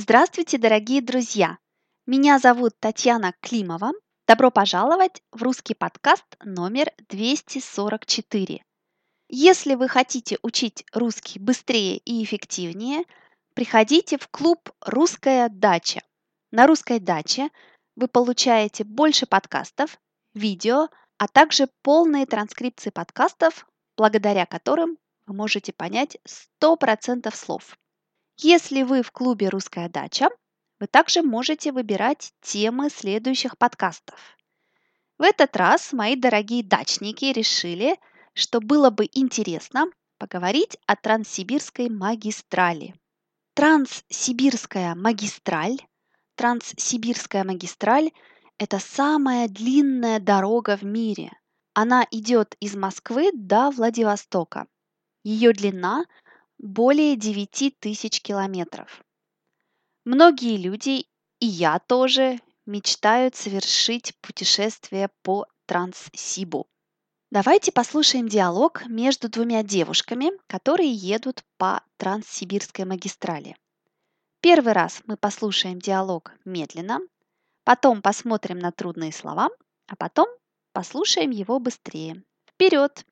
Здравствуйте, дорогие друзья! Меня зовут Татьяна Климова. Добро пожаловать в русский подкаст номер 244. Если вы хотите учить русский быстрее и эффективнее, приходите в клуб «Русская дача». На «Русской даче» вы получаете больше подкастов, видео, а также полные транскрипции подкастов, благодаря которым вы можете понять 100% слов. Если вы в клубе «Русская дача», вы также можете выбирать темы следующих подкастов. В этот раз мои дорогие дачники решили, что было бы интересно поговорить о Транссибирской магистрали. Транссибирская магистраль, Транссибирская магистраль – это самая длинная дорога в мире. Она идет из Москвы до Владивостока. Ее длина более 9 тысяч километров. Многие люди, и я тоже, мечтают совершить путешествие по Транссибу. Давайте послушаем диалог между двумя девушками, которые едут по Транссибирской магистрали. Первый раз мы послушаем диалог медленно, потом посмотрим на трудные слова, а потом послушаем его быстрее. Вперед!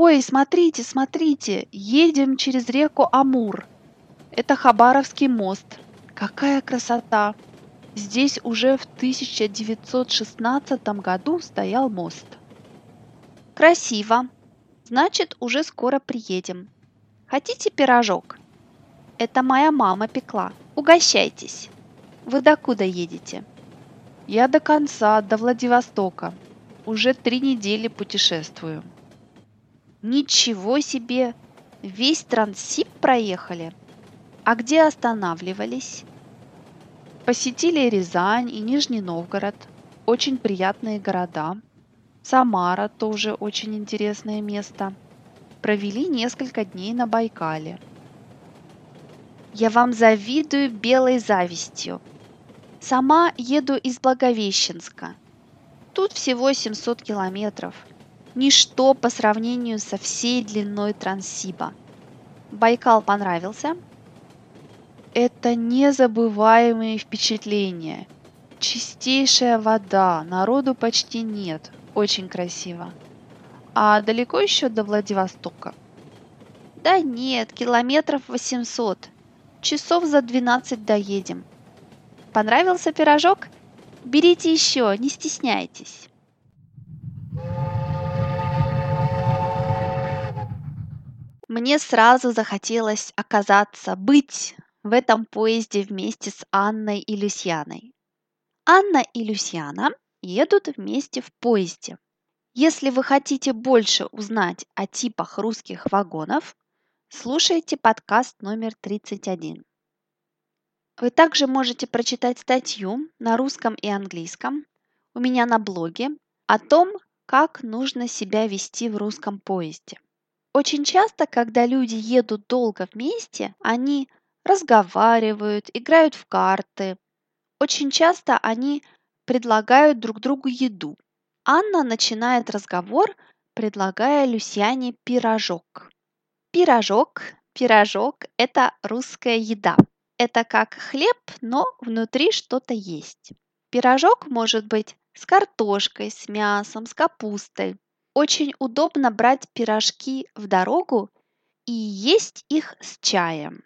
Ой, смотрите, смотрите, едем через реку Амур. Это Хабаровский мост. Какая красота! Здесь уже в 1916 году стоял мост. Красиво. Значит, уже скоро приедем. Хотите пирожок? Это моя мама пекла. Угощайтесь. Вы докуда едете? Я до конца, до Владивостока. Уже три недели путешествую. Ничего себе! Весь Транссиб проехали? А где останавливались? Посетили Рязань и Нижний Новгород. Очень приятные города. Самара тоже очень интересное место. Провели несколько дней на Байкале. Я вам завидую белой завистью. Сама еду из Благовещенска. Тут всего 700 километров – ничто по сравнению со всей длиной Транссиба. Байкал понравился? Это незабываемые впечатления. Чистейшая вода, народу почти нет. Очень красиво. А далеко еще до Владивостока? Да нет, километров 800. Часов за 12 доедем. Понравился пирожок? Берите еще, не стесняйтесь. Мне сразу захотелось оказаться, быть в этом поезде вместе с Анной и Люсьяной. Анна и Люсьяна едут вместе в поезде. Если вы хотите больше узнать о типах русских вагонов, слушайте подкаст номер 31. Вы также можете прочитать статью на русском и английском у меня на блоге о том, как нужно себя вести в русском поезде. Очень часто, когда люди едут долго вместе, они разговаривают, играют в карты. Очень часто они предлагают друг другу еду. Анна начинает разговор, предлагая Люсьяне пирожок. Пирожок, пирожок – это русская еда. Это как хлеб, но внутри что-то есть. Пирожок может быть с картошкой, с мясом, с капустой. Очень удобно брать пирожки в дорогу и есть их с чаем.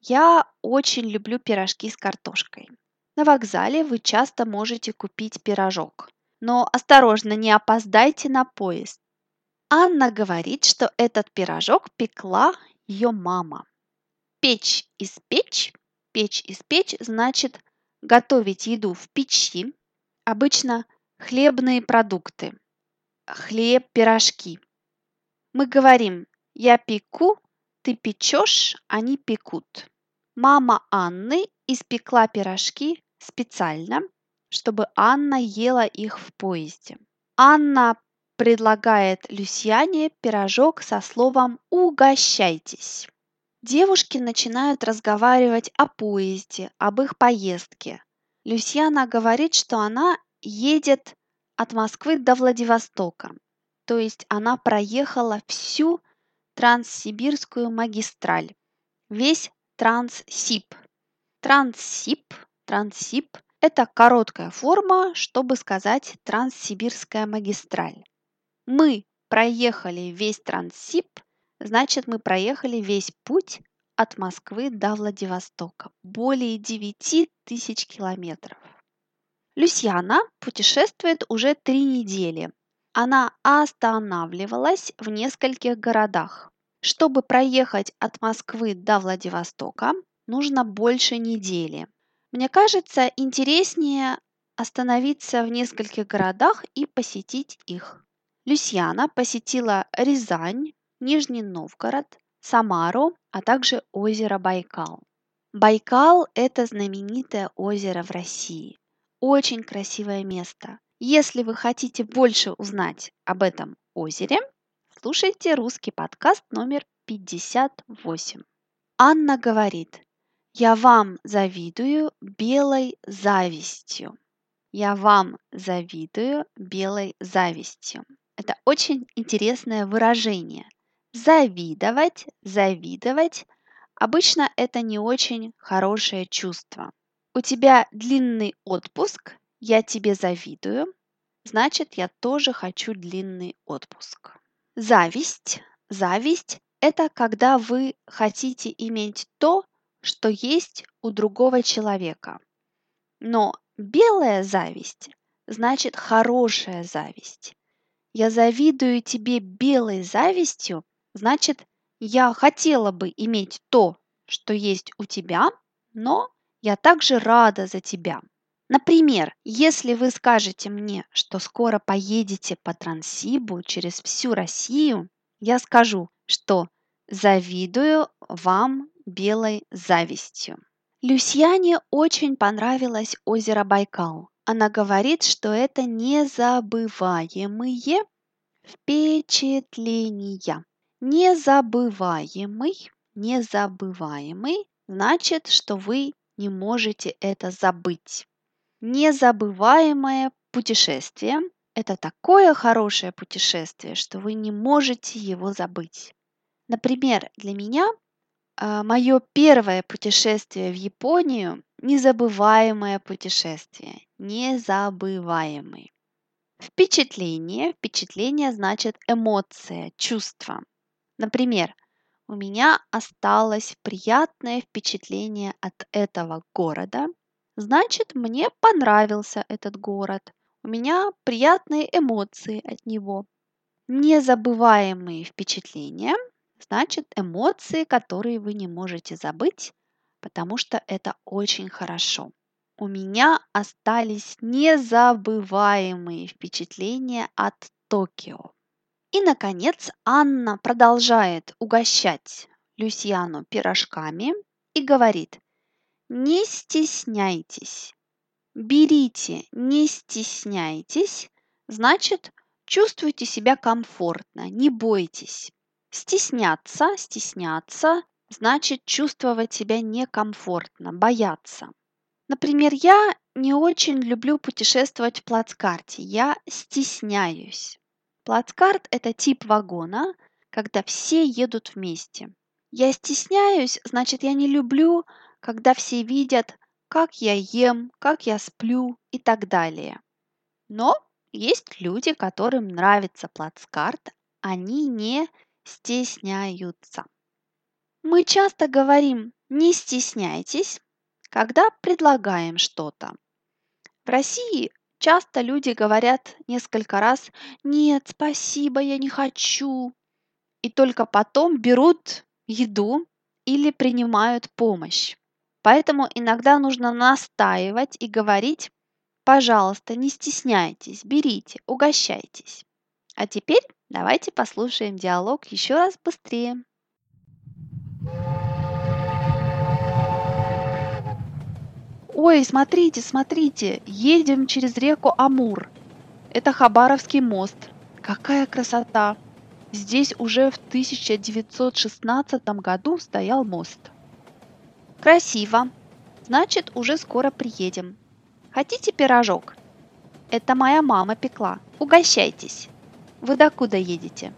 Я очень люблю пирожки с картошкой. На вокзале вы часто можете купить пирожок. Но осторожно, не опоздайте на поезд. Анна говорит, что этот пирожок пекла ее мама. Печь из печь. Печь из печь значит готовить еду в печи. Обычно хлебные продукты хлеб, пирожки. Мы говорим «я пеку», «ты печешь», «они пекут». Мама Анны испекла пирожки специально, чтобы Анна ела их в поезде. Анна предлагает Люсьяне пирожок со словом «угощайтесь». Девушки начинают разговаривать о поезде, об их поездке. Люсьяна говорит, что она едет от Москвы до Владивостока. То есть она проехала всю Транссибирскую магистраль, весь Транссиб. Транссиб, Транссиб – это короткая форма, чтобы сказать Транссибирская магистраль. Мы проехали весь Транссиб, значит мы проехали весь путь от Москвы до Владивостока, более 9 тысяч километров. Люсьяна путешествует уже три недели. Она останавливалась в нескольких городах. Чтобы проехать от Москвы до Владивостока, нужно больше недели. Мне кажется, интереснее остановиться в нескольких городах и посетить их. Люсьяна посетила Рязань, Нижний Новгород, Самару, а также озеро Байкал. Байкал – это знаменитое озеро в России. Очень красивое место. Если вы хотите больше узнать об этом озере, слушайте русский подкаст номер 58. Анна говорит, я вам завидую белой завистью. Я вам завидую белой завистью. Это очень интересное выражение. Завидовать, завидовать. Обычно это не очень хорошее чувство. У тебя длинный отпуск, я тебе завидую, значит, я тоже хочу длинный отпуск. Зависть. Зависть – это когда вы хотите иметь то, что есть у другого человека. Но белая зависть значит хорошая зависть. Я завидую тебе белой завистью, значит, я хотела бы иметь то, что есть у тебя, но я также рада за тебя. Например, если вы скажете мне, что скоро поедете по Транссибу через всю Россию, я скажу, что завидую вам белой завистью. Люсьяне очень понравилось озеро Байкал. Она говорит, что это незабываемые впечатления. Незабываемый, незабываемый значит, что вы не можете это забыть. Незабываемое путешествие – это такое хорошее путешествие, что вы не можете его забыть. Например, для меня а, мое первое путешествие в Японию – незабываемое путешествие, незабываемый. Впечатление. Впечатление значит эмоция, чувство. Например, у меня осталось приятное впечатление от этого города. Значит, мне понравился этот город. У меня приятные эмоции от него. Незабываемые впечатления значит эмоции, которые вы не можете забыть, потому что это очень хорошо. У меня остались незабываемые впечатления от Токио. И, наконец, Анна продолжает угощать Люсьяну пирожками и говорит, не стесняйтесь, берите, не стесняйтесь, значит, чувствуйте себя комфортно, не бойтесь. Стесняться, стесняться, значит чувствовать себя некомфортно, бояться. Например, я не очень люблю путешествовать в плацкарте, я стесняюсь. Плацкарт – это тип вагона, когда все едут вместе. Я стесняюсь, значит, я не люблю, когда все видят, как я ем, как я сплю и так далее. Но есть люди, которым нравится плацкарт, они не стесняются. Мы часто говорим «не стесняйтесь», когда предлагаем что-то. В России Часто люди говорят несколько раз «нет, спасибо, я не хочу», и только потом берут еду или принимают помощь. Поэтому иногда нужно настаивать и говорить «пожалуйста, не стесняйтесь, берите, угощайтесь». А теперь давайте послушаем диалог еще раз быстрее. Ой, смотрите, смотрите, едем через реку Амур. Это Хабаровский мост. Какая красота! Здесь уже в 1916 году стоял мост. Красиво. Значит, уже скоро приедем. Хотите пирожок? Это моя мама пекла. Угощайтесь. Вы докуда едете?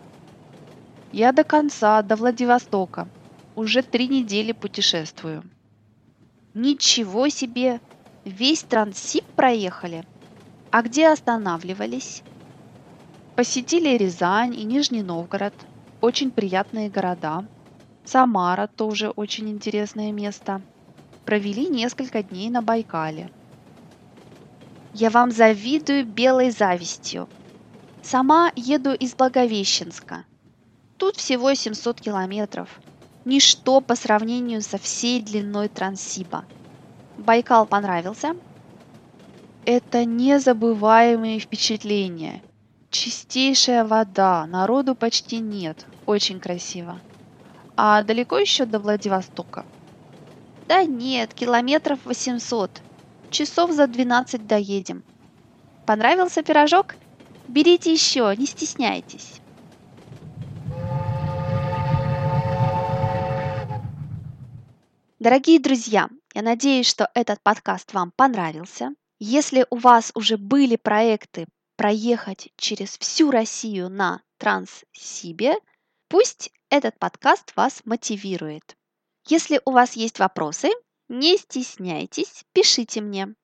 Я до конца, до Владивостока. Уже три недели путешествую. Ничего себе! Весь Транссиб проехали? А где останавливались? Посетили Рязань и Нижний Новгород. Очень приятные города. Самара тоже очень интересное место. Провели несколько дней на Байкале. Я вам завидую белой завистью. Сама еду из Благовещенска. Тут всего 700 километров. Ничто по сравнению со всей длиной Транссиба. Байкал понравился? Это незабываемые впечатления. Чистейшая вода, народу почти нет. Очень красиво. А далеко еще до Владивостока? Да нет, километров 800. Часов за 12 доедем. Понравился пирожок? Берите еще, не стесняйтесь. Дорогие друзья, я надеюсь, что этот подкаст вам понравился. Если у вас уже были проекты проехать через всю Россию на Транссибе, пусть этот подкаст вас мотивирует. Если у вас есть вопросы, не стесняйтесь, пишите мне.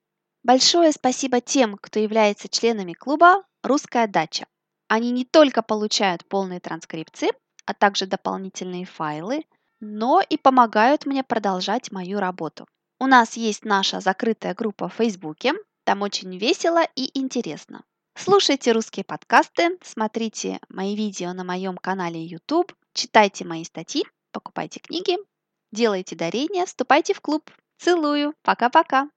Большое спасибо тем, кто является членами клуба «Русская дача». Они не только получают полные транскрипции, а также дополнительные файлы, но и помогают мне продолжать мою работу. У нас есть наша закрытая группа в Фейсбуке, там очень весело и интересно. Слушайте русские подкасты, смотрите мои видео на моем канале YouTube, читайте мои статьи, покупайте книги, делайте дарения, вступайте в клуб. Целую, пока-пока.